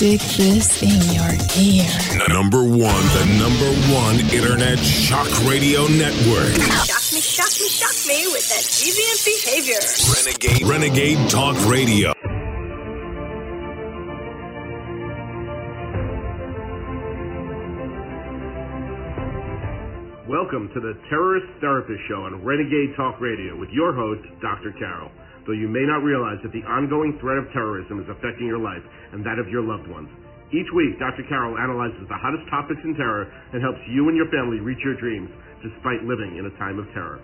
Stick this in your ear. Number one, the number one internet shock radio network. Shock me, shock me, shock me with that deviant behavior. Renegade, Renegade Talk Radio. Welcome to the Terrorist Therapist Show on Renegade Talk Radio with your host, Dr. Carol. Though you may not realize that the ongoing threat of terrorism is affecting your life and that of your loved ones. Each week, Dr. Carol analyzes the hottest topics in terror and helps you and your family reach your dreams despite living in a time of terror.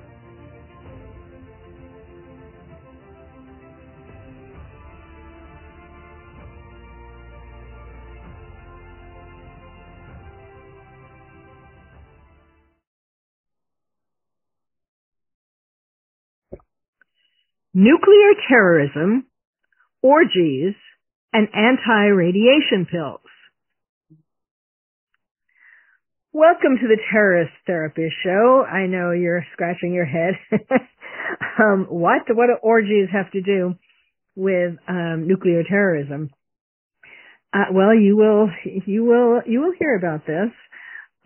Nuclear terrorism, orgies, and anti-radiation pills. Welcome to the Terrorist Therapy Show. I know you're scratching your head. um, what? What do orgies have to do with um, nuclear terrorism? Uh, well, you will, you will, you will hear about this.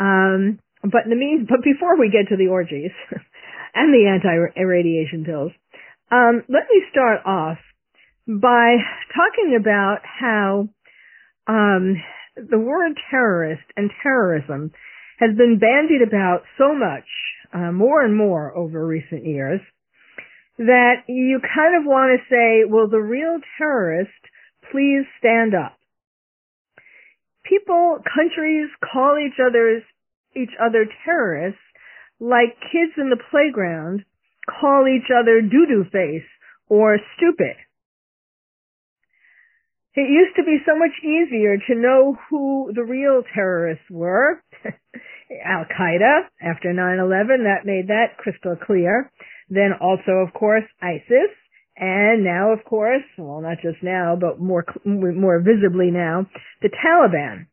Um, but in the mean, but before we get to the orgies and the anti-radiation pills, um, let me start off by talking about how um, the word terrorist and terrorism has been bandied about so much, uh, more and more over recent years, that you kind of want to say, "Will the real terrorist please stand up?" People, countries call each other's each other terrorists like kids in the playground call each other doo-doo face or stupid. It used to be so much easier to know who the real terrorists were. Al Qaeda, after 9-11, that made that crystal clear. Then also, of course, ISIS. And now, of course, well, not just now, but more, more visibly now, the Taliban.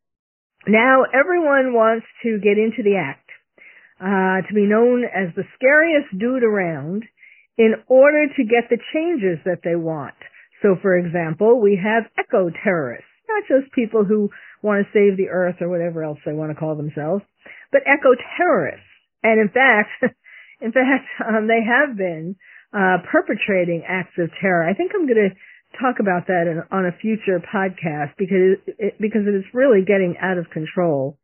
Now everyone wants to get into the act uh, to be known as the scariest dude around in order to get the changes that they want. So for example, we have eco terrorists, not just people who want to save the earth or whatever else they want to call themselves, but eco terrorists. And in fact, in fact, um, they have been uh, perpetrating acts of terror. I think I'm going to talk about that in, on a future podcast because it, because it is really getting out of control.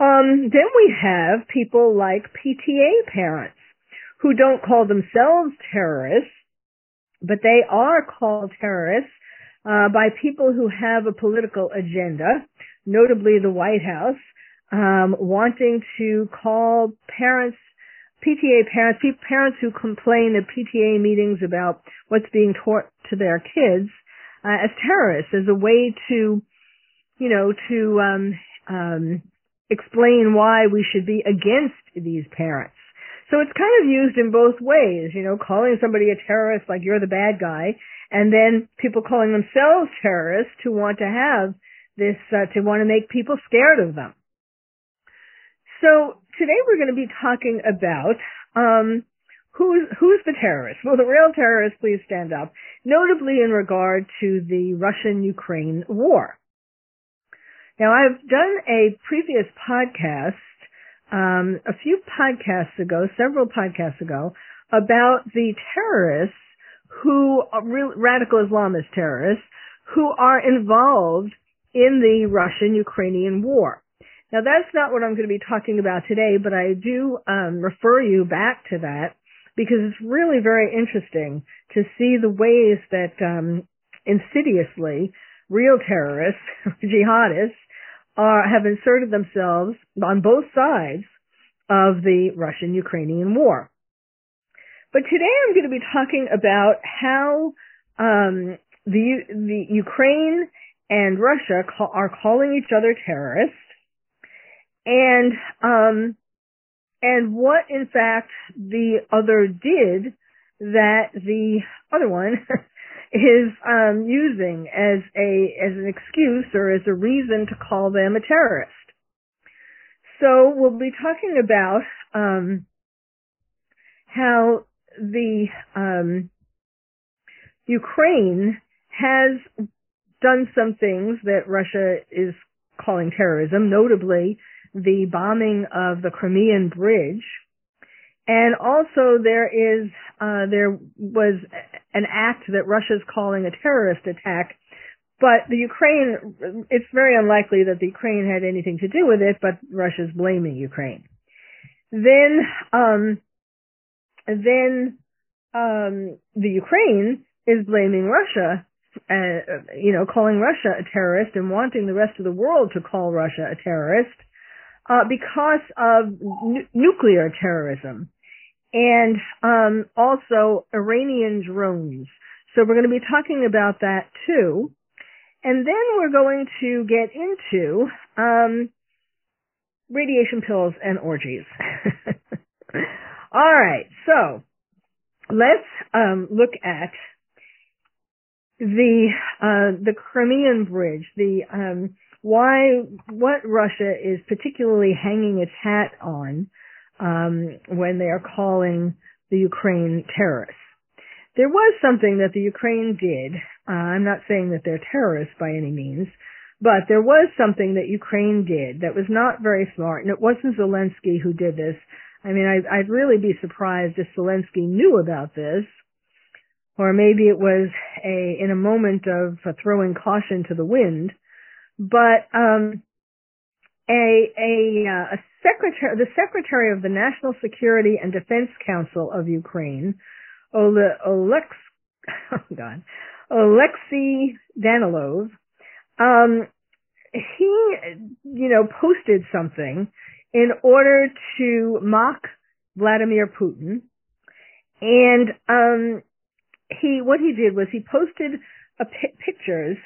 Um, then we have people like PTA parents who don't call themselves terrorists, but they are called terrorists uh, by people who have a political agenda, notably the White House, um, wanting to call parents, PTA parents, parents who complain at PTA meetings about what's being taught to their kids uh, as terrorists, as a way to, you know, to um, um, explain why we should be against these parents. So it's kind of used in both ways, you know, calling somebody a terrorist like you're the bad guy, and then people calling themselves terrorists who want to have this, uh, to want to make people scared of them. So today we're going to be talking about, um, who's, who's the terrorist? Will the real terrorist please stand up? Notably in regard to the Russian-Ukraine war. Now, I've done a previous podcast, um, a few podcasts ago, several podcasts ago, about the terrorists who are radical Islamist terrorists who are involved in the Russian-Ukrainian war. Now, that's not what I'm going to be talking about today, but I do um, refer you back to that because it's really very interesting to see the ways that um, insidiously real terrorists, jihadists, are, have inserted themselves on both sides of the Russian-Ukrainian war. But today I'm going to be talking about how um, the the Ukraine and Russia call, are calling each other terrorists, and um, and what in fact the other did that the other one is um, using as a as an excuse or as a reason to call them a terrorist. So we'll be talking about um, how the um, Ukraine has done some things that Russia is calling terrorism, notably the bombing of the Crimean Bridge. And also there is, uh, there was an act that Russia's calling a terrorist attack, but the Ukraine, it's very unlikely that the Ukraine had anything to do with it, but Russia's blaming Ukraine. Then, um, then, um, the Ukraine is blaming Russia uh, you know, calling Russia a terrorist and wanting the rest of the world to call Russia a terrorist uh, because of nuclear terrorism and um, also Iranian drones. So we're going to be talking about that too. And then we're going to get into um, radiation pills and orgies. All right, so let's um, look at the uh, the Crimean Bridge, the um, why what Russia is particularly hanging its hat on um, when they are calling the Ukraine terrorists. There was something that the Ukraine did. Uh, I'm not saying that they're terrorists by any means, but there was something that Ukraine did that was not very smart, and it wasn't Zelensky who did this. I mean, I, I'd really be surprised if Zelensky knew about this or maybe it was a in a moment of throwing caution to the wind. But um, a a, uh, a secretary, the secretary of the National Security and Defense Council of Ukraine, Ole, Olex, oh God, Alexei Danilov, um, he you know posted something in order to mock Vladimir Putin, and um, he what he did was he posted a p- pictures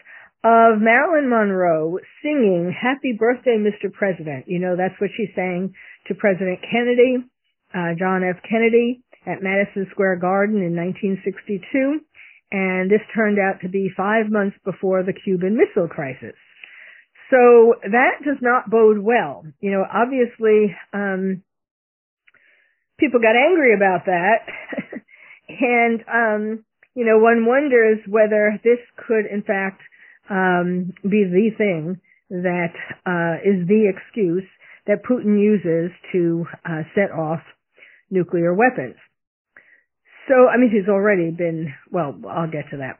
of Marilyn Monroe singing "Happy Birthday, Mr. President." You know that's what she sang to President Kennedy, uh, John F. Kennedy, at Madison Square Garden in 1962, and this turned out to be five months before the Cuban Missile Crisis. So that does not bode well. You know, obviously, um, people got angry about that, and um, you know, one wonders whether this could in fact um, be the thing that uh, is the excuse that Putin uses to uh, set off nuclear weapons. So, I mean, he's already been, well, I'll get to that.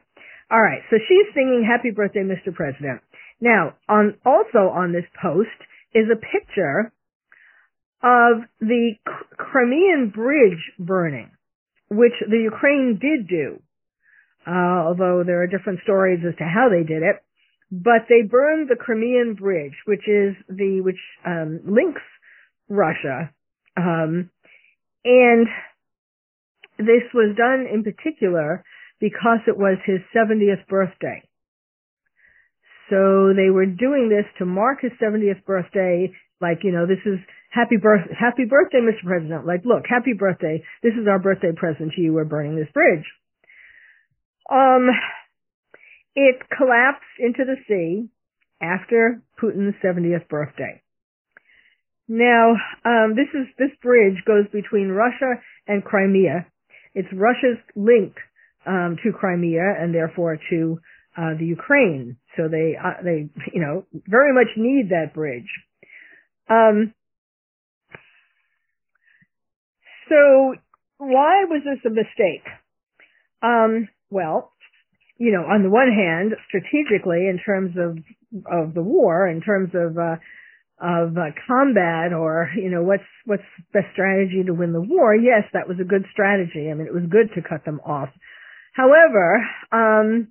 All right, so she's singing Happy Birthday, Mr. President. Now, on, also on this post is a picture of the Crimean Bridge burning, which the Ukraine did do uh, although there are different stories as to how they did it. But they burned the Crimean Bridge, which is the which um, links Russia, um, and this was done in particular because it was his 70th birthday. So they were doing this to mark his 70th birthday, like, you know, this is happy birth, happy birthday, Mr. President. Like, look, happy birthday. This is our birthday present to you. We're burning this bridge. Um, it collapsed into the sea after Putin's 70th birthday. Now, um, this is this bridge goes between Russia and Crimea. It's Russia's link um, to Crimea and therefore to uh, the Ukraine. So they uh, they you know very much need that bridge. Um, so why was this a mistake? Um, well, you know, on the one hand, strategically in terms of of the war, in terms of uh, of uh, combat, or you know, what's what's the best strategy to win the war? Yes, that was a good strategy. I mean, it was good to cut them off. However, um,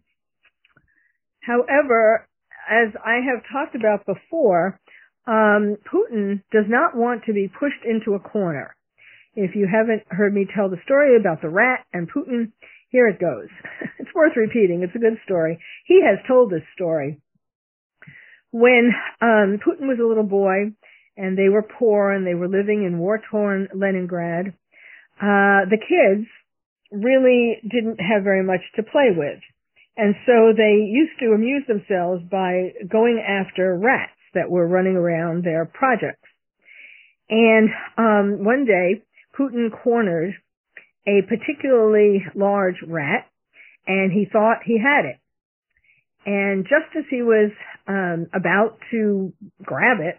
however, as I have talked about before, um, Putin does not want to be pushed into a corner. If you haven't heard me tell the story about the rat and Putin, here it goes. it's worth repeating. It's a good story. He has told this story. When um, Putin was a little boy and they were poor and they were living in war-torn Leningrad, uh, the kids really didn't have very much to play with. And so they used to amuse themselves by going after rats that were running around their projects. And um, one day, Putin cornered a particularly large rat and he thought he had it. And just as he was um, about to grab it,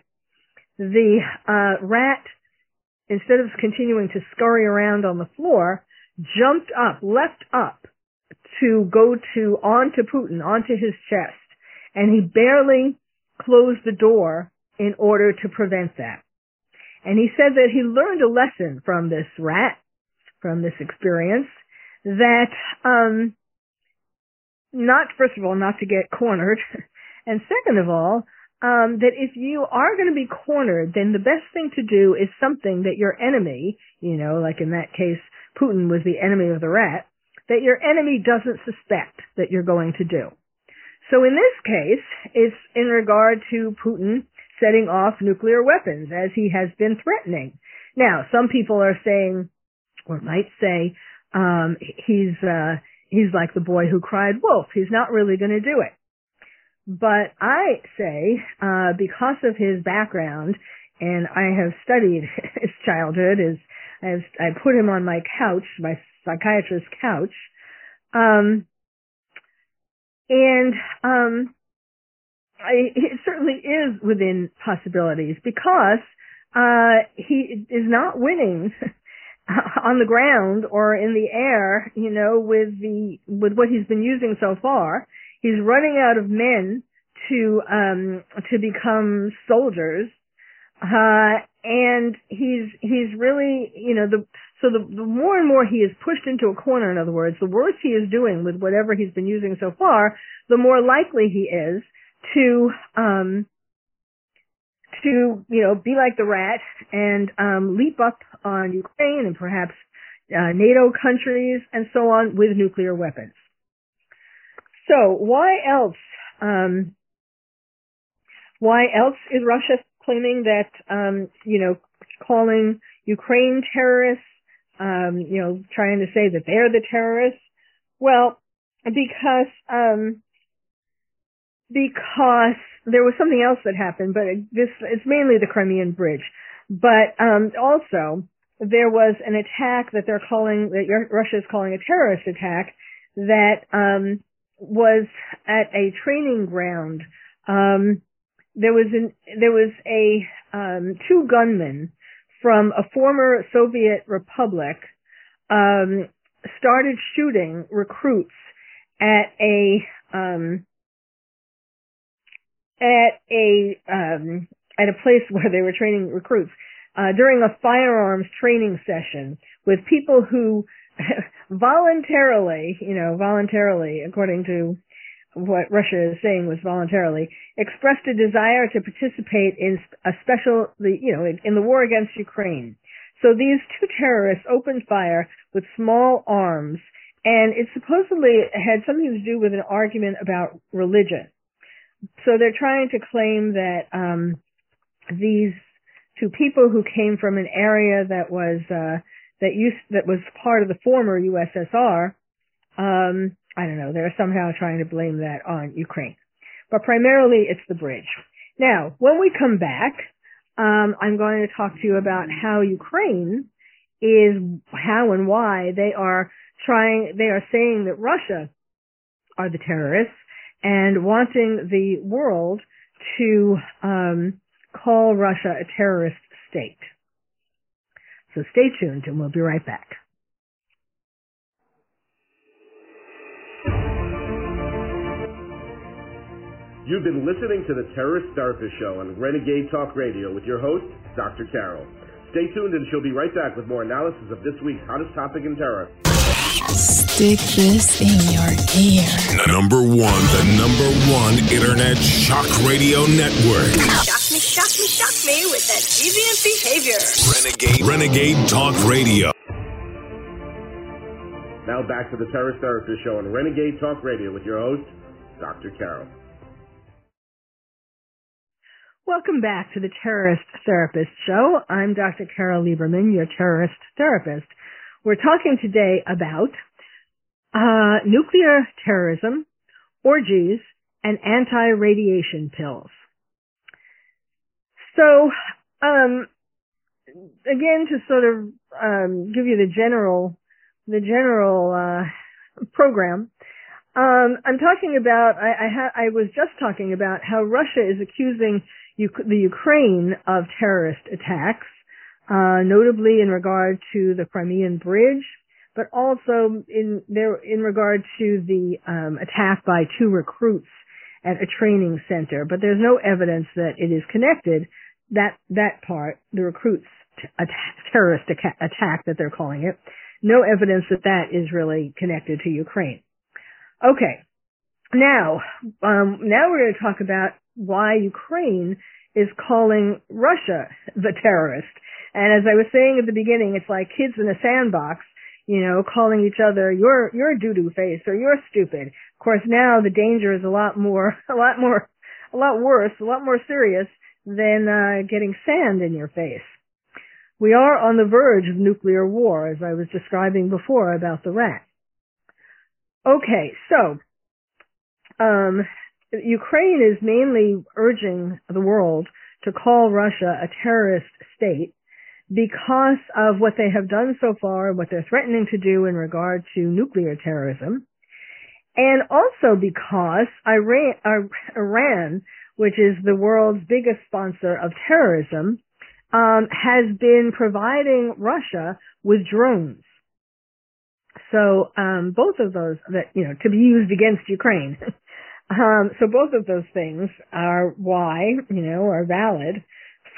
the uh, rat, instead of continuing to scurry around on the floor, jumped up, leapt up to go to onto Putin, onto his chest, and he barely closed the door in order to prevent that. And he said that he learned a lesson from this rat, from this experience, that um, not first of all not to get cornered, and second of all um, that if you are going to be cornered, then the best thing to do is something that your enemy, you know, like in that case, Putin was the enemy of the rat, that your enemy doesn't suspect that you're going to do. So in this case, it's in regard to Putin setting off nuclear weapons as he has been threatening. Now, some people are saying, or might say, um, he's uh, he's like the boy who cried wolf. He's not really going to do it. But I say, uh, because of his background, and I have studied his childhood, his, I, have, I put him on my couch, my psychiatrist's couch, um, and um, I, it certainly is within possibilities because uh, he is not winning on the ground or in the air, you know, with the with what he's been using so far. He's running out of men to um to become soldiers. Uh and he's he's really, you know, the so the, the more and more he is pushed into a corner, in other words, the worse he is doing with whatever he's been using so far, the more likely he is to um to, you know, be like the rat and um, leap up on Ukraine and perhaps uh, NATO countries and so on with nuclear weapons. So why else? Um, why else is Russia claiming that um, you know calling Ukraine terrorists? Um, you know, trying to say that they're the terrorists. Well, because um, because there was something else that happened, but this it's mainly the Crimean Bridge. But um, also there was an attack that they're calling that Russia is calling a terrorist attack that um, was at a training ground. Um, there was an there was a um, two gunmen from a former Soviet republic um, started shooting recruits at a um, at a um, at a place where they were training recruits uh, during a firearms training session with people who voluntarily, you know, voluntarily, according to what Russia is saying was voluntarily, expressed a desire to participate in a special, the, you know, in the war against Ukraine. So these two terrorists opened fire with small arms, and it supposedly had something to do with an argument about religion so they're trying to claim that um, these two people who came from an area that was uh, that used that was part of the former USSR. Um, I don't know. They're somehow trying to blame that on Ukraine, but primarily it's the bridge. Now, when we come back, um, I'm going to talk to you about how Ukraine is how and why they are trying. They are saying that Russia are the terrorists and wanting the world to um, call Russia a terrorist state. So stay tuned and we'll be right back. You've been listening to the Terrorist Therapist Show on Renegade Talk Radio with your host, Dr. Carol. Stay tuned and she'll be right back with more analysis of this week's hottest topic in terror. Stick this in your ear. Number one, the number one internet shock radio network. Shock me, shock me, shock me with that deviant behavior. Renegade, Renegade Talk Radio. Now back to the Terrorist Therapist Show on Renegade Talk Radio with your host, Dr. Carol. Welcome back to the Terrorist Therapist Show. I'm Dr. Carol Lieberman, your terrorist therapist. We're talking today about uh, nuclear terrorism, orgies, and anti-radiation pills. So, um, again, to sort of um, give you the general, the general uh, program, Um, I'm talking about. I I, ha- I was just talking about how Russia is accusing U- the Ukraine of terrorist attacks, uh, notably in regard to the Crimean Bridge, but also in there in regard to the um, attack by two recruits at a training center. But there's no evidence that it is connected. That that part, the recruits t- attack, terrorist attack, attack that they're calling it, no evidence that that is really connected to Ukraine. Okay. Now, um, now we're going to talk about why Ukraine is calling Russia the terrorist. And as I was saying at the beginning, it's like kids in a sandbox, you know, calling each other, you're, you're doo-doo face or you're stupid. Of course, now the danger is a lot more, a lot more, a lot worse, a lot more serious than, uh, getting sand in your face. We are on the verge of nuclear war, as I was describing before about the rat. Okay, so um, Ukraine is mainly urging the world to call Russia a terrorist state because of what they have done so far, what they're threatening to do in regard to nuclear terrorism, and also because Iran, Iran which is the world's biggest sponsor of terrorism, um, has been providing Russia with drones. So um, both of those that you know to be used against Ukraine. um, so both of those things are why you know are valid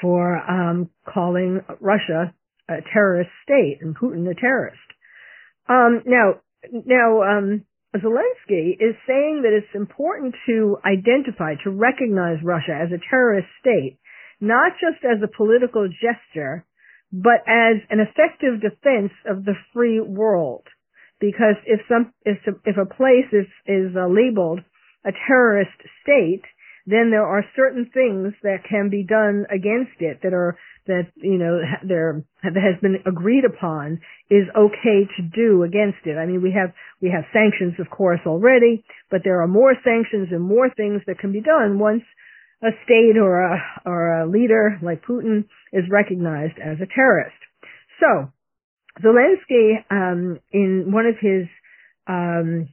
for um, calling Russia a terrorist state and Putin a terrorist. Um, now, now um, Zelensky is saying that it's important to identify, to recognize Russia as a terrorist state, not just as a political gesture, but as an effective defense of the free world because if some if if a place is is uh, labeled a terrorist state, then there are certain things that can be done against it that are that you know there that has been agreed upon is okay to do against it. I mean, we have we have sanctions, of course, already, but there are more sanctions and more things that can be done once a state or a or a leader like Putin is recognized as a terrorist. So Zelensky, um, in one of his um,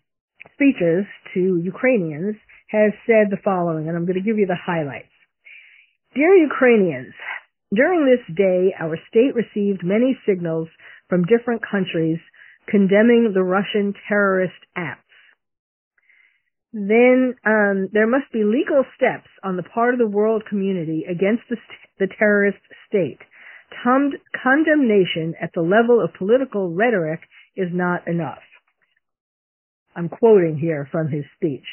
speeches to Ukrainians, has said the following, and I'm going to give you the highlights. Dear Ukrainians, during this day, our state received many signals from different countries condemning the Russian terrorist acts. Then um, there must be legal steps on the part of the world community against the, the terrorist state condemnation at the level of political rhetoric is not enough. I'm quoting here from his speech.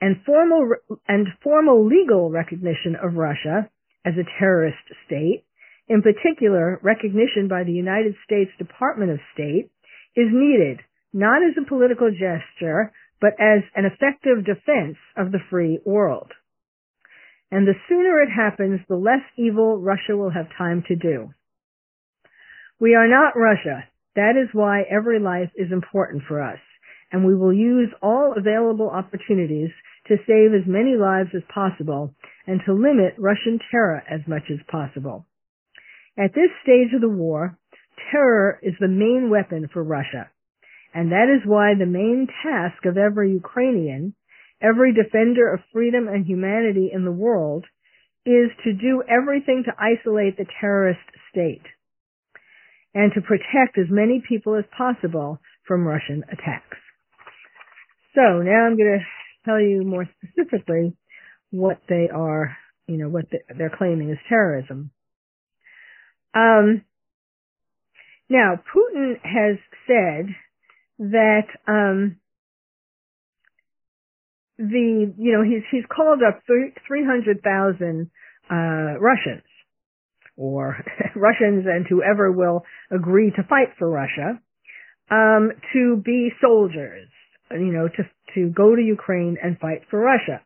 And formal, and formal legal recognition of Russia as a terrorist state, in particular recognition by the United States Department of State, is needed not as a political gesture, but as an effective defense of the free world and the sooner it happens, the less evil Russia will have time to do. We are not Russia. That is why every life is important for us, and we will use all available opportunities to save as many lives as possible and to limit Russian terror as much as possible. At this stage of the war, terror is the main weapon for Russia, and that is why the main task of every Ukrainian every defender of freedom and humanity in the world is to do everything to isolate the terrorist state and to protect as many people as possible from Russian attacks. So now I'm going to tell you more specifically what they are, you know, what they're claiming is terrorism. Um, now, Putin has said that um, the you know he's he's called up three hundred thousand uh, Russians or Russians and whoever will agree to fight for Russia um, to be soldiers, you know, to to go to Ukraine and fight for Russia.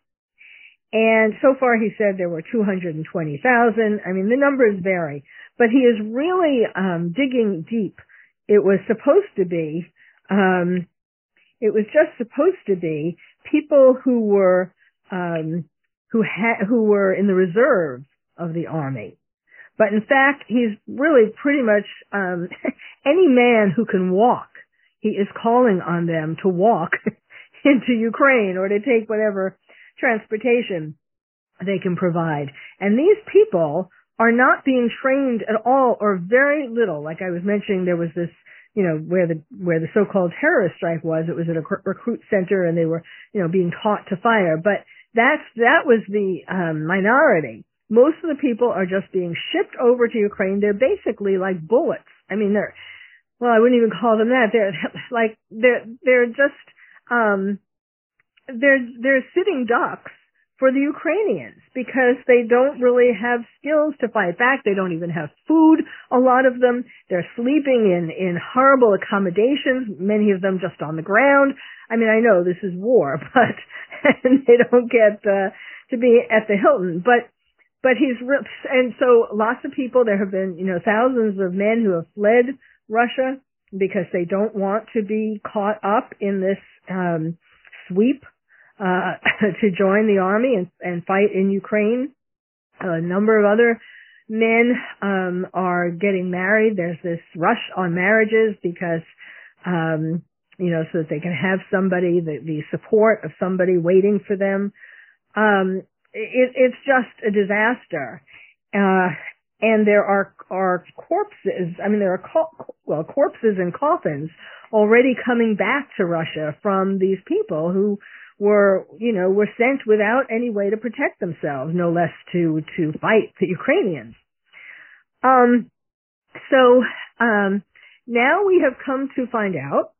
And so far, he said there were 220,000. I mean, the numbers vary, but he is really um, digging deep. It was supposed to be, um, it was just supposed to be people who were um, who had who were in the reserves of the army. But in fact, he's really pretty much um, any man who can walk. He is calling on them to walk into Ukraine or to take whatever transportation they can provide. And these people are not being trained at all or very little. Like I was mentioning, there was this, you know, where the, where the so-called terrorist strike was, it was at a recruit center and they were, you know, being taught to fire. But that's, that was the, um, minority. Most of the people are just being shipped over to Ukraine. They're basically like bullets. I mean, they're, well, I wouldn't even call them that. They're like, they're, they're just, um, they're, they're sitting ducks for the Ukrainians because they don't really have skills to fight back. They don't even have food. A lot of them, they're sleeping in, in horrible accommodations, many of them just on the ground. I mean, I know this is war, but and they don't get uh, to be at the Hilton, but but he's and so lots of people. There have been you know thousands of men who have fled Russia because they don't want to be caught up in this um, sweep uh, to join the army and, and fight in Ukraine. A number of other men um, are getting married. There's this rush on marriages because, um, you know, so that they can have somebody, the, the support of somebody waiting for them. Um, it, it's just a disaster. Uh, and there are, are corpses, I mean, there are, co- well, corpses and coffins already coming back to Russia from these people who were, you know, were sent without any way to protect themselves, no less to, to fight the Ukrainians. Um, so, um, now we have come to find out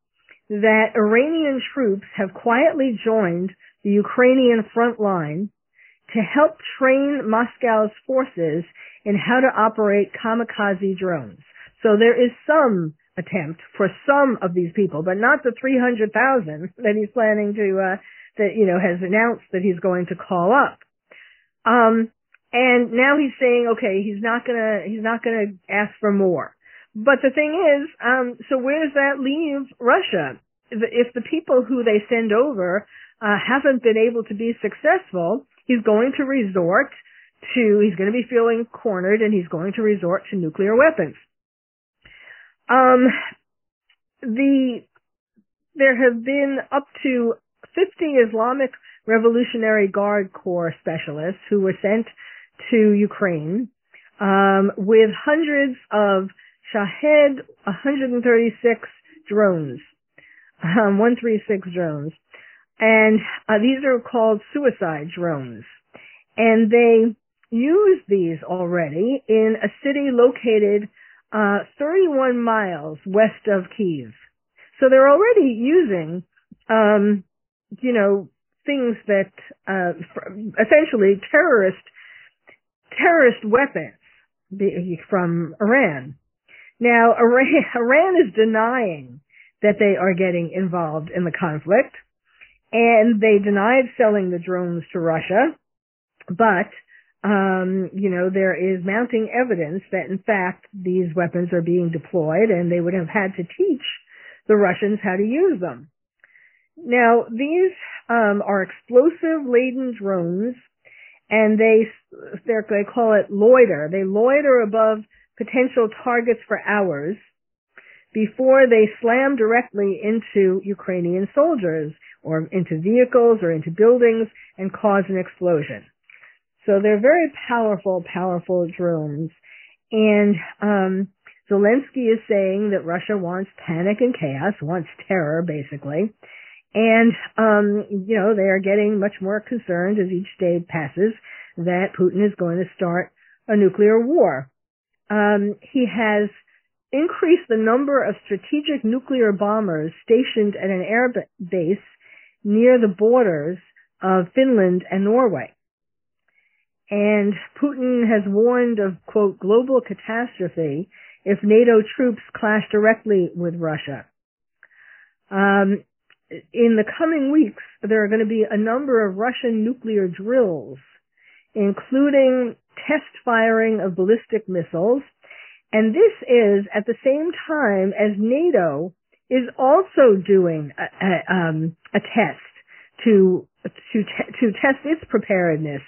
that Iranian troops have quietly joined the Ukrainian front line to help train Moscow's forces in how to operate kamikaze drones. So there is some attempt for some of these people, but not the 300,000 that he's planning to uh, that, you know, has announced that he's going to call up. Um, and now he's saying, okay, he's not gonna, he's not gonna ask for more. But the thing is, um, so where does that leave Russia? If the people who they send over uh, haven't been able to be successful, he's going to resort to, he's going to be feeling cornered and he's going to resort to nuclear weapons. Um, the, there have been up to 50 Islamic Revolutionary Guard Corps specialists who were sent to Ukraine um, with hundreds of Shahed 136 drones, um, 136 drones, and uh, these are called suicide drones, and they use these already in a city located uh, 31 miles west of Kiev. So they're already using um, you know, things that, uh, essentially terrorist, terrorist weapons from Iran. Now, Iran, Iran is denying that they are getting involved in the conflict, and they denied selling the drones to Russia, but, um, you know, there is mounting evidence that in fact these weapons are being deployed and they would have had to teach the Russians how to use them. Now, these um, are explosive laden drones, and they they call it loiter. They loiter above potential targets for hours before they slam directly into Ukrainian soldiers or into vehicles or into buildings and cause an explosion. So they're very powerful, powerful drones. And um, Zelensky is saying that Russia wants panic and chaos, wants terror, basically. And, um, you know, they are getting much more concerned as each day passes that Putin is going to start a nuclear war. Um, he has increased the number of strategic nuclear bombers stationed at an air base near the borders of Finland and Norway. And Putin has warned of, quote, global catastrophe if NATO troops clash directly with Russia. Um, in the coming weeks, there are going to be a number of Russian nuclear drills, including test firing of ballistic missiles. And this is at the same time as NATO is also doing a, a, um, a test to to te- to test its preparedness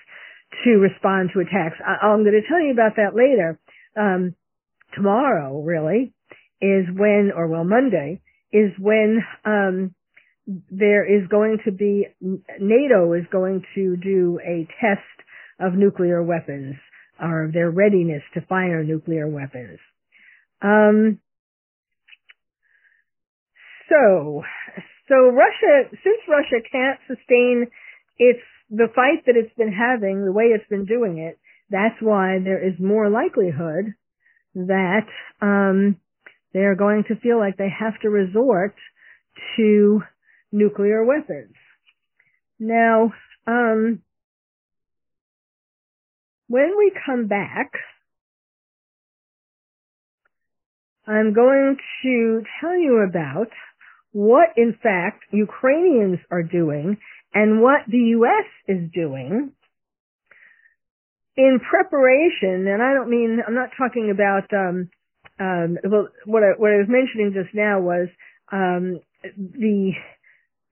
to respond to attacks. I- am going to tell you about that later. Um, tomorrow, really, is when, or well, Monday is when um, there is going to be NATO is going to do a test of nuclear weapons or their readiness to fire nuclear weapons. Um, so, so Russia, since Russia can't sustain its the fight that it's been having, the way it's been doing it, that's why there is more likelihood that um, they are going to feel like they have to resort to nuclear weapons. Now, um, when we come back, I'm going to tell you about what in fact Ukrainians are doing and what the U.S. is doing in preparation, and I don't mean, I'm not talking about, um, um, well, what I, what I was mentioning just now was, um, the,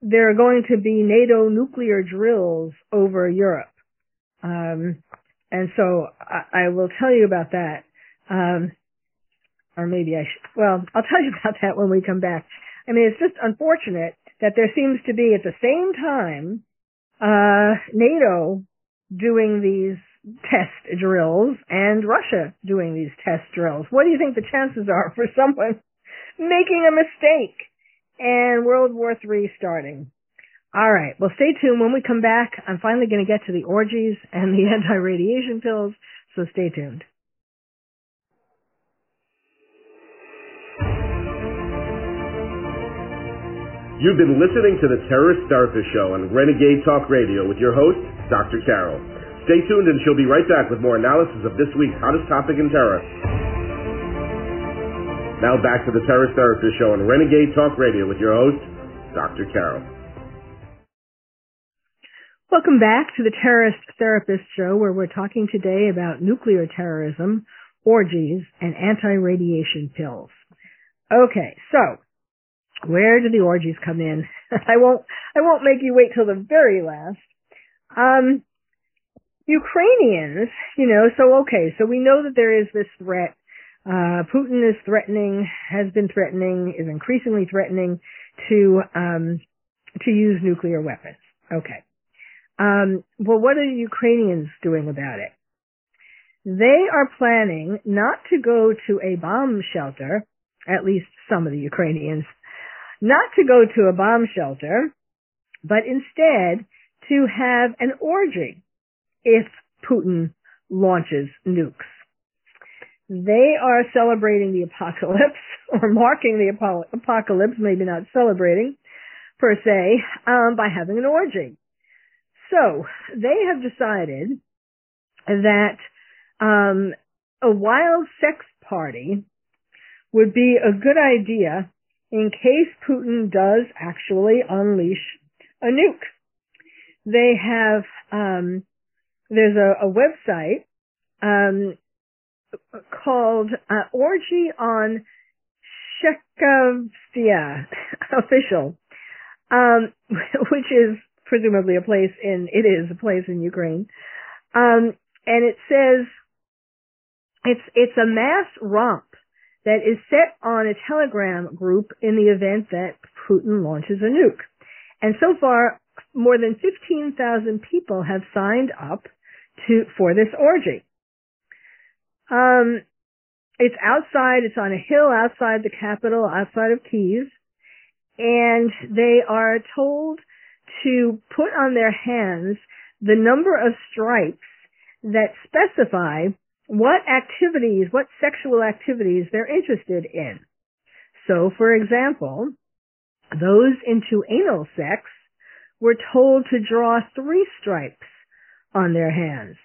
there are going to be NATO nuclear drills over Europe. Um, and so I, I will tell you about that. Um, or maybe I should, well, I'll tell you about that when we come back. I mean, it's just unfortunate that there seems to be at the same time, uh, NATO doing these test drills and Russia doing these test drills. What do you think the chances are for someone making a mistake and World War III starting? All right. Well, stay tuned. When we come back, I'm finally going to get to the orgies and the anti-radiation pills, so stay tuned. You've been listening to the Terrorist Therapist Show on Renegade Talk Radio with your host, Dr. Carol. Stay tuned and she'll be right back with more analysis of this week's hottest topic in terror. Now back to the Terrorist Therapist Show on Renegade Talk Radio with your host, Dr. Carol. Welcome back to the Terrorist Therapist Show where we're talking today about nuclear terrorism, orgies, and anti-radiation pills. Okay, so where do the orgies come in? I won't I won't make you wait till the very last. Um Ukrainians, you know, so okay, so we know that there is this threat. Uh Putin is threatening, has been threatening, is increasingly threatening to um to use nuclear weapons. Okay. Um, well, what are the Ukrainians doing about it? They are planning not to go to a bomb shelter, at least some of the Ukrainians, not to go to a bomb shelter, but instead to have an orgy if Putin launches nukes. They are celebrating the apocalypse, or marking the apocalypse, maybe not celebrating per se, um, by having an orgy. So they have decided that um, a wild sex party would be a good idea in case Putin does actually unleash a nuke. They have um, there's a, a website um, called uh, Orgy on Shchekavytsia official, um, which is presumably a place in, it is a place in Ukraine. Um, and it says, it's, it's a mass romp that is set on a telegram group in the event that Putin launches a nuke. And so far, more than 15,000 people have signed up to, for this orgy. Um, it's outside, it's on a hill outside the capital, outside of Kiev, and they are told to put on their hands the number of stripes that specify what activities, what sexual activities they're interested in. So, for example, those into anal sex were told to draw three stripes on their hands.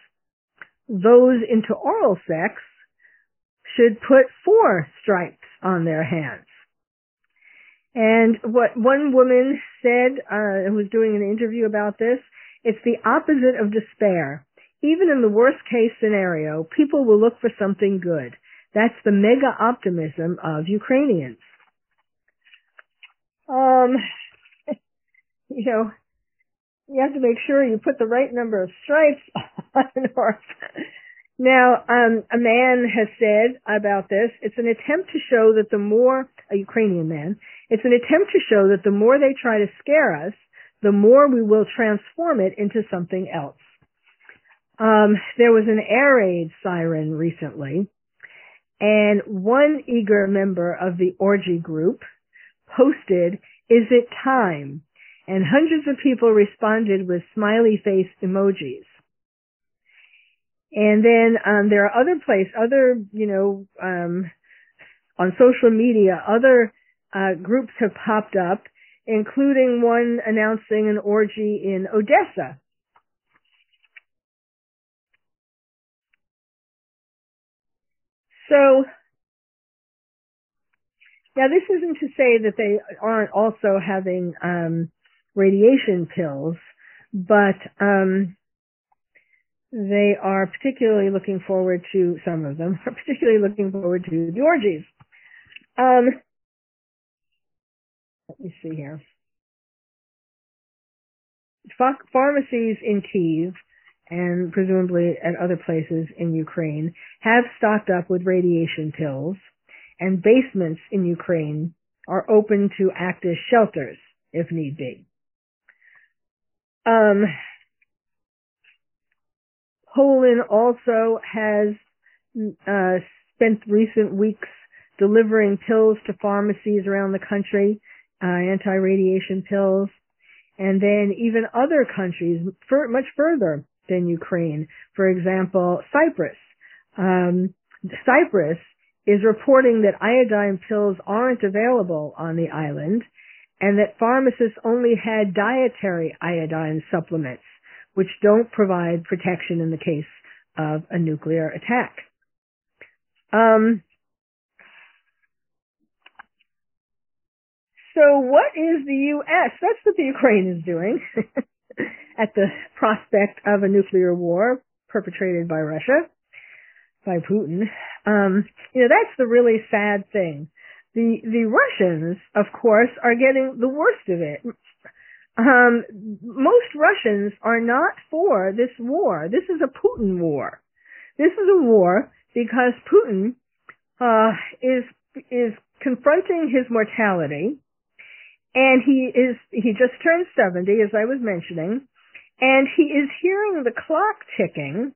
Those into oral sex should put four stripes on their hands. And what one woman said, uh, who was doing an interview about this, it's the opposite of despair. Even in the worst case scenario, people will look for something good. That's the mega optimism of Ukrainians. Um, you know, you have to make sure you put the right number of stripes on, or Now, um, a man has said about this, it's an attempt to show that the more, a Ukrainian man, it's an attempt to show that the more they try to scare us, the more we will transform it into something else. Um, there was an air raid siren recently, and one eager member of the orgy group posted, is it time? And hundreds of people responded with smiley face emojis. And then um, there are other places, other you know, um, on social media, other uh, groups have popped up, including one announcing an orgy in Odessa. So now this isn't to say that they aren't also having um, radiation pills, but um, they are particularly looking forward to some of them are particularly looking forward to the orgies. Um, let me see here. Pharmacies in Kiev and presumably at other places in Ukraine have stocked up with radiation pills, and basements in Ukraine are open to act as shelters if need be. Um, Poland also has uh, spent recent weeks delivering pills to pharmacies around the country, uh, anti-radiation pills, and then even other countries much further than Ukraine. For example, Cyprus. Um, Cyprus is reporting that iodine pills aren't available on the island and that pharmacists only had dietary iodine supplements which don't provide protection in the case of a nuclear attack. Um, so what is the U.S.? That's what the Ukraine is doing at the prospect of a nuclear war perpetrated by Russia, by Putin. Um, you know, that's the really sad thing. The the Russians, of course, are getting the worst of it um, most Russians are not for this war. This is a Putin war. This is a war because Putin uh, is is confronting his mortality, and he is he just turned seventy, as I was mentioning, and he is hearing the clock ticking,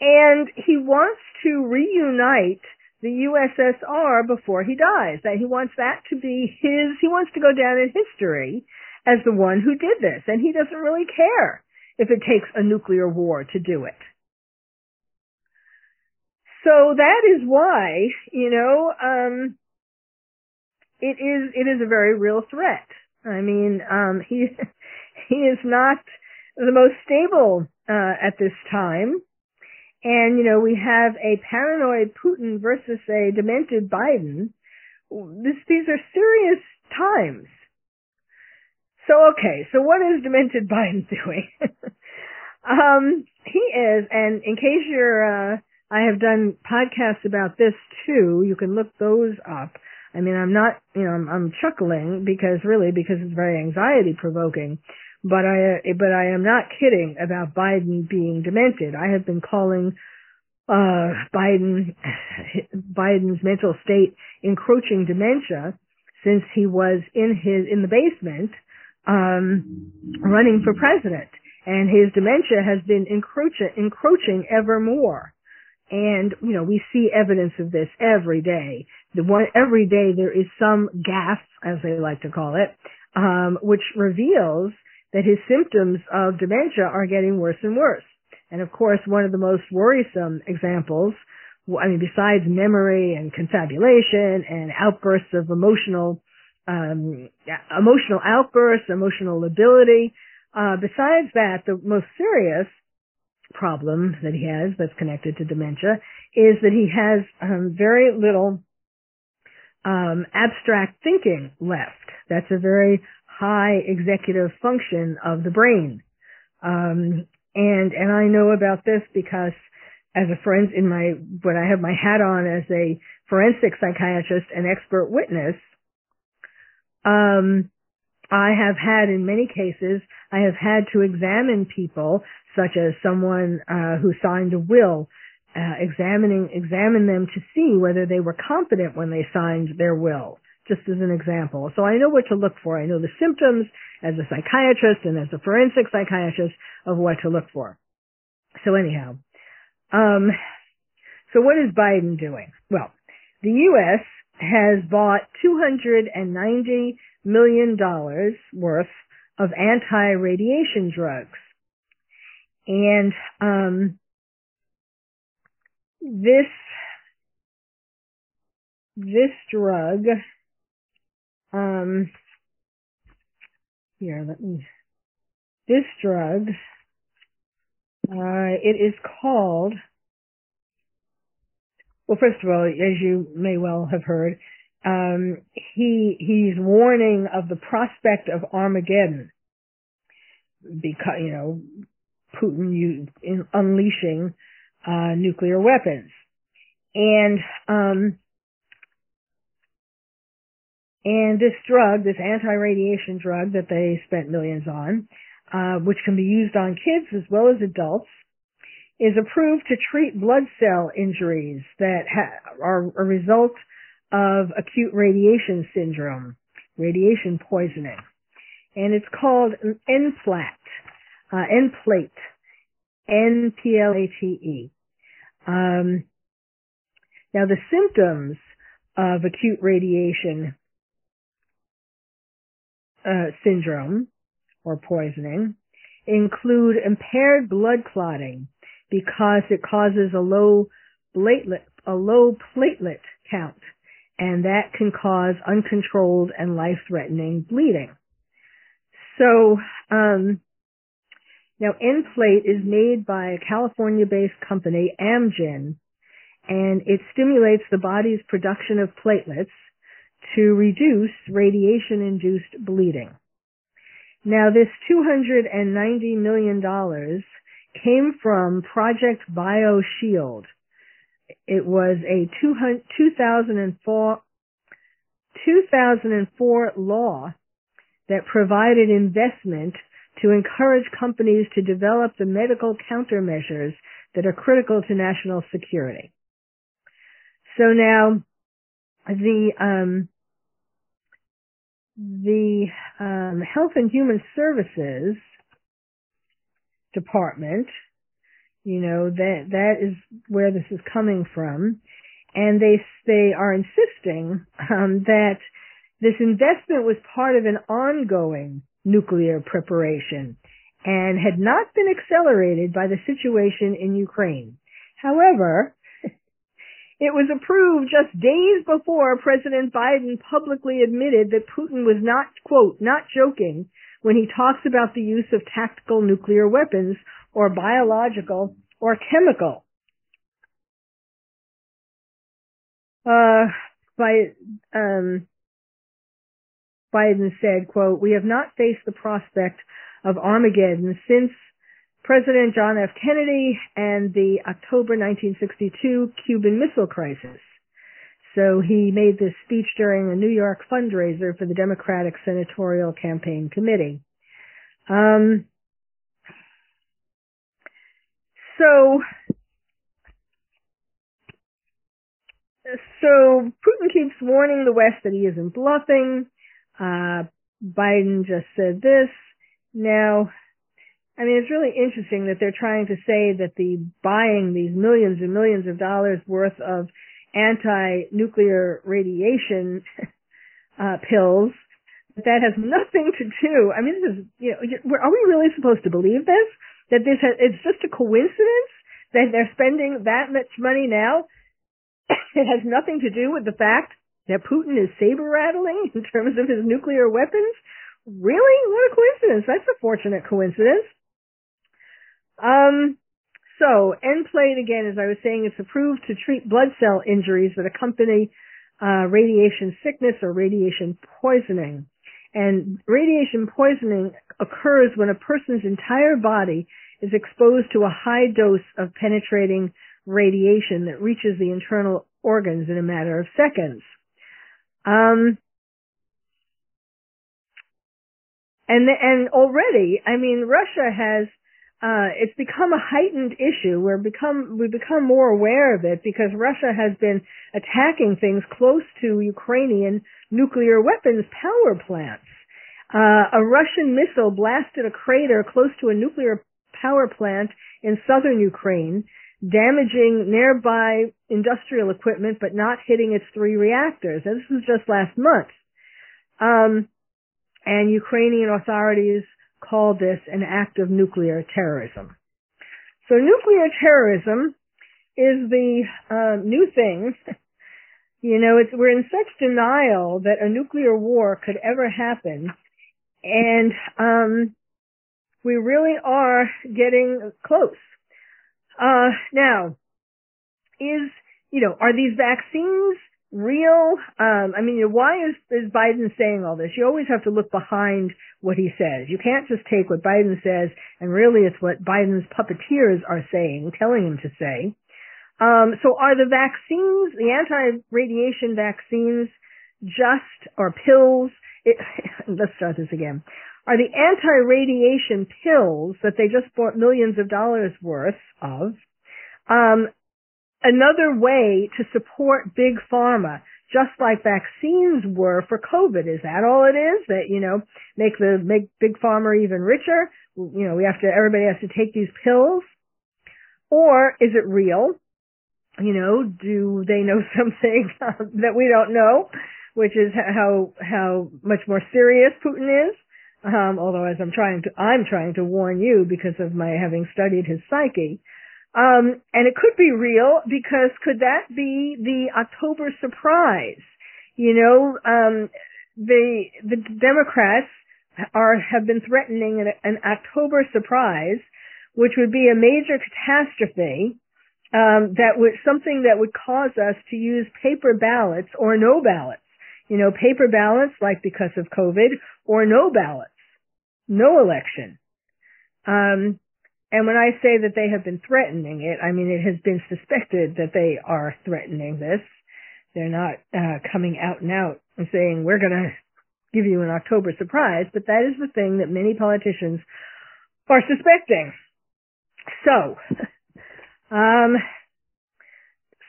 and he wants to reunite the USSR before he dies. That he wants that to be his. He wants to go down in history as the one who did this, and he doesn't really care if it takes a nuclear war to do it. So that is why, you know, um, it is it is a very real threat. I mean, um, he he is not the most stable uh, at this time, and you know we have a paranoid Putin versus a demented Biden. This, these are serious times. So okay, so what is demented Biden doing? um, he is, and in case you're, uh, I have done podcasts about this too. You can look those up. I mean, I'm not, you know, I'm, I'm chuckling because really because it's very anxiety provoking. But I, but I am not kidding about Biden being demented. I have been calling uh, Biden, Biden's mental state encroaching dementia since he was in his in the basement um, running for president, and his dementia has been encroaching, encroaching ever more. And you know we see evidence of this every day. The one every day there is some gas, as they like to call it, um, which reveals that his symptoms of dementia are getting worse and worse. And of course, one of the most worrisome examples, I mean, besides memory and confabulation and outbursts of emotional um, emotional outbursts, emotional lability. Uh, besides that, the most serious problem that he has that's connected to dementia is that he has um, very little um, abstract thinking left. That's a very high executive function of the brain. Um, and and I know about this because as a friend in my when I have my hat on as a forensic psychiatrist and expert witness, um, I have had in many cases, I have had to examine people, such as someone uh, who signed a will uh, examining examine them to see whether they were competent when they signed their will. Just as an example. So I know what to look for. I know the symptoms as a psychiatrist and as a forensic psychiatrist of what to look for. So anyhow, um, so what is Biden doing? Well, the U.S. has bought 290 million dollars worth of anti-radiation drugs, and um, this this drug um here let me this drug uh it is called well first of all as you may well have heard um he he's warning of the prospect of armageddon because you know putin in unleashing uh, nuclear weapons. And, um, and this drug, this anti-radiation drug that they spent millions on, uh, which can be used on kids as well as adults, is approved to treat blood cell injuries that ha- are a result of acute radiation syndrome, radiation poisoning. And it's called Nplate, uh, Nplate, N-P-L-A-T-E. Um, now the symptoms of acute radiation uh, syndrome or poisoning include impaired blood clotting because it causes a low platelet a low platelet count and that can cause uncontrolled and life-threatening bleeding. So um, now, Nplate is made by a California-based company, Amgen, and it stimulates the body's production of platelets to reduce radiation-induced bleeding. Now, this $290 million came from Project BioShield. It was a 2004, 2004 law that provided investment to encourage companies to develop the medical countermeasures that are critical to national security. So now, the um, the um, Health and Human Services Department, you know that that is where this is coming from, and they they are insisting um, that this investment was part of an ongoing nuclear preparation and had not been accelerated by the situation in Ukraine. However, it was approved just days before President Biden publicly admitted that Putin was not, quote, not joking when he talks about the use of tactical nuclear weapons or biological or chemical. Uh, by, um, Biden said, quote, we have not faced the prospect of Armageddon since President John F. Kennedy and the October 1962 Cuban Missile Crisis. So he made this speech during a New York fundraiser for the Democratic Senatorial Campaign Committee. Um, so, so Putin keeps warning the West that he isn't bluffing. Uh, Biden just said this. Now, I mean, it's really interesting that they're trying to say that the buying these millions and millions of dollars worth of anti-nuclear radiation uh, pills, that has nothing to do. I mean, this is, you know, are we really supposed to believe this? That this has, it's just a coincidence that they're spending that much money now? it has nothing to do with the fact that Putin is saber rattling in terms of his nuclear weapons? Really? What a coincidence. That's a fortunate coincidence. Um, so, Nplate again, as I was saying, it's approved to treat blood cell injuries that accompany uh, radiation sickness or radiation poisoning. And radiation poisoning occurs when a person's entire body is exposed to a high dose of penetrating radiation that reaches the internal organs in a matter of seconds. Um, and and already, I mean, Russia has uh, it's become a heightened issue. We're become we become more aware of it because Russia has been attacking things close to Ukrainian nuclear weapons power plants. Uh, a Russian missile blasted a crater close to a nuclear power plant in southern Ukraine, damaging nearby industrial equipment but not hitting its three reactors. And this was just last month. Um, and Ukrainian authorities called this an act of nuclear terrorism. So nuclear terrorism is the uh, new thing. you know, we're in such denial that a nuclear war could ever happen, and um, we really are getting close. Uh, now, is you know, are these vaccines real? Um, I mean, why is, is Biden saying all this? You always have to look behind what he says. You can't just take what Biden says and really it's what Biden's puppeteers are saying, telling him to say. Um, so are the vaccines, the anti-radiation vaccines, just or pills? It, let's start this again. Are the anti-radiation pills that they just bought millions of dollars worth of um, another way to support big pharma, just like vaccines were for COVID. Is that all it is? That, you know, make the, make big pharma even richer? You know, we have to, everybody has to take these pills? Or is it real? You know, do they know something that we don't know? Which is how, how much more serious Putin is. Um, although as I'm trying to, I'm trying to warn you because of my having studied his psyche. Um, and it could be real because could that be the October surprise? You know, um, the the Democrats are have been threatening an, an October surprise, which would be a major catastrophe. Um, that would something that would cause us to use paper ballots or no ballots. You know, paper ballots like because of COVID or no ballots, no election. Um, and when I say that they have been threatening it, I mean it has been suspected that they are threatening this. They're not uh, coming out and out and saying we're going to give you an October surprise, but that is the thing that many politicians are suspecting. So, um,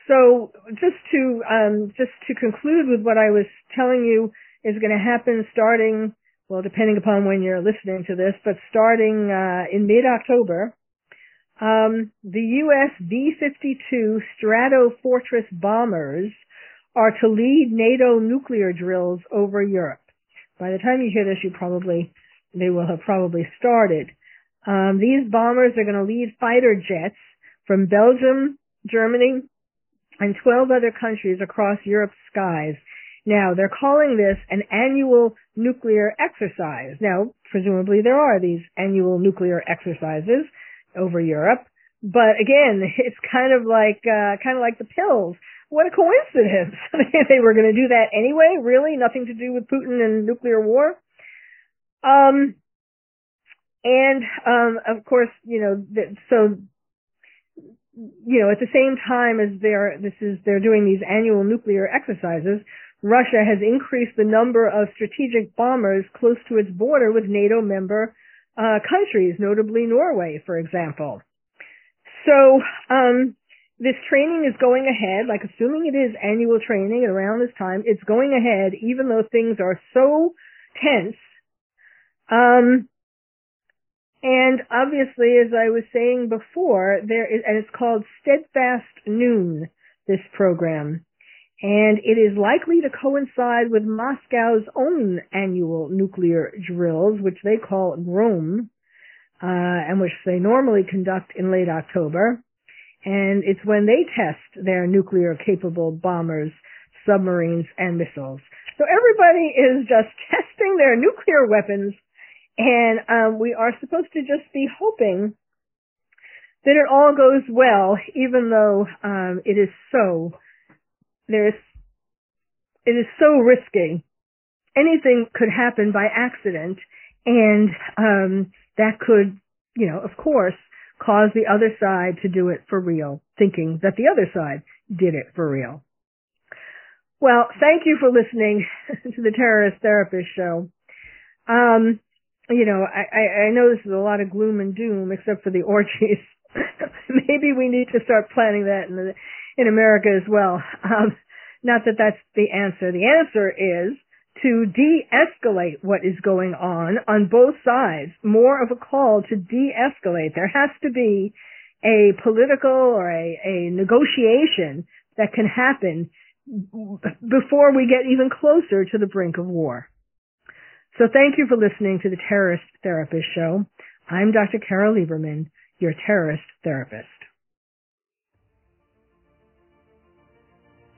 so just to um, just to conclude with what I was telling you is going to happen starting well, depending upon when you're listening to this, but starting uh, in mid-October, um, the U.S. B-52 Stratofortress bombers are to lead NATO nuclear drills over Europe. By the time you hear this, you probably they will have probably started. Um, these bombers are going to lead fighter jets from Belgium, Germany, and 12 other countries across Europe's skies now, they're calling this an annual nuclear exercise. Now, presumably there are these annual nuclear exercises over Europe, but again, it's kind of like, uh, kind of like the pills. What a coincidence. they were going to do that anyway? Really? Nothing to do with Putin and nuclear war? Um, and, um, of course, you know, so, you know, at the same time as they're, this is, they're doing these annual nuclear exercises, Russia has increased the number of strategic bombers close to its border with NATO member uh, countries, notably Norway, for example. So um, this training is going ahead, like assuming it is annual training at around this time, it's going ahead even though things are so tense. Um, and obviously, as I was saying before, there is, and it's called Steadfast Noon, this program and it is likely to coincide with Moscow's own annual nuclear drills, which they call GROM, uh, and which they normally conduct in late October. And it's when they test their nuclear capable bombers, submarines, and missiles. So everybody is just testing their nuclear weapons, and um, we are supposed to just be hoping that it all goes well, even though um, it is so there's, it is so risky. Anything could happen by accident and, um, that could, you know, of course, cause the other side to do it for real, thinking that the other side did it for real. Well, thank you for listening to the Terrorist Therapist Show. Um, you know, I, I I know this is a lot of gloom and doom, except for the orgies. Maybe we need to start planning that in the, in America as well. Um, not that that's the answer. The answer is to de-escalate what is going on on both sides. More of a call to de-escalate. There has to be a political or a, a negotiation that can happen before we get even closer to the brink of war. So thank you for listening to the Terrorist Therapist Show. I'm Dr. Carol Lieberman, your terrorist therapist.